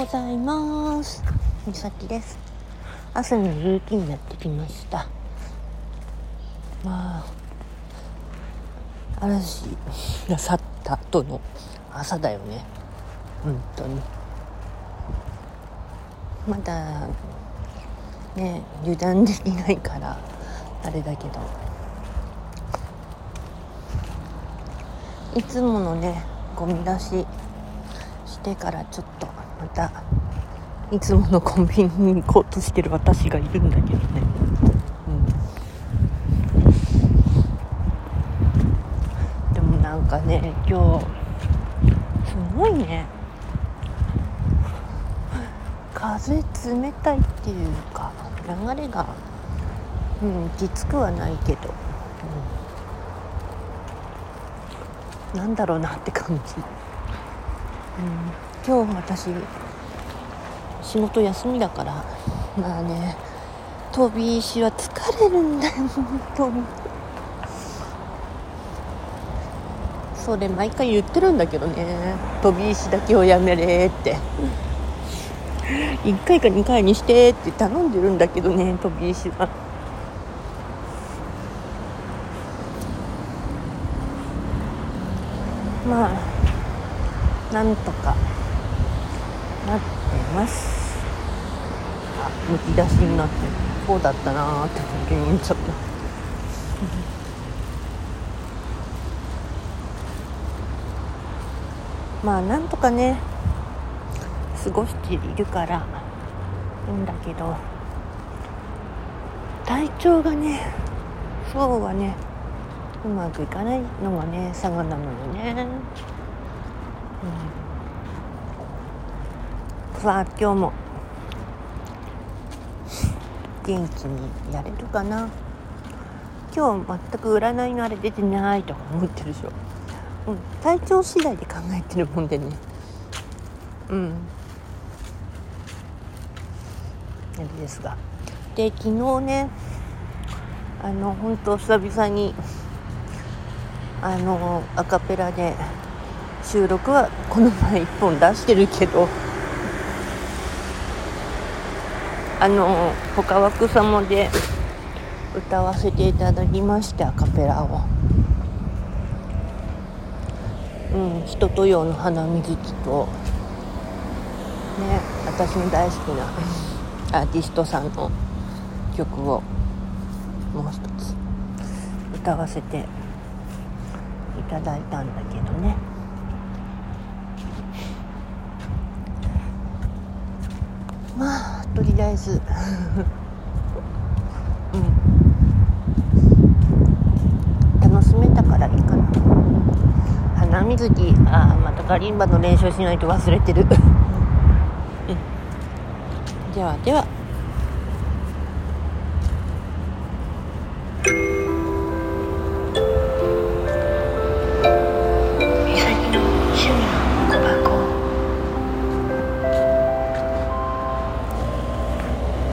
ございます。みさきです。朝のルーティンやってきました。まあ嵐が去った後の朝だよね。本当に。まだね油断できないからあれだけど。いつものねゴミ出ししてからちょっとまたいつものコンビニに行こうとしてる私がいるんだけどね、うん、でもなんかね今日すごいね。風冷たいっていうか流れがうんきつくはないけど、うん、なんだろうなって感じ、うん、今日私仕事休みだからまあね飛び石は疲れるんだよ本当に。それ毎回言ってるんだけどね飛び石だけをやめれって。1回か2回にしてって頼んでるんだけどね飛び石は。まあなんとか。なってます。あむき出しになってこうだったなーって思っちゃったまあなんとかね過ごしているからいいんだけど。体調がねそうはねうまくいかないのがね佐賀なのよね、うん、さあ今日も。元気にやれるかな？今日全く占いのあれ出てないとか思ってるでしょ、うん、体調次第で考えてるもんでね。うん。あれですが。で昨日ねあの本当久々にあのアカペラで収録はこの前1本出してるけど。あの他枠様で歌わせていただきましてアカペラを。うん、人とよの花水木とね私の大好きな アーティストさんの曲をもう一つ歌わせていただいたんだけどねまあとりあえずうん。楽しめたからいいかな。花水木ああまたガリンバの練習しないと忘れてる。ではでは。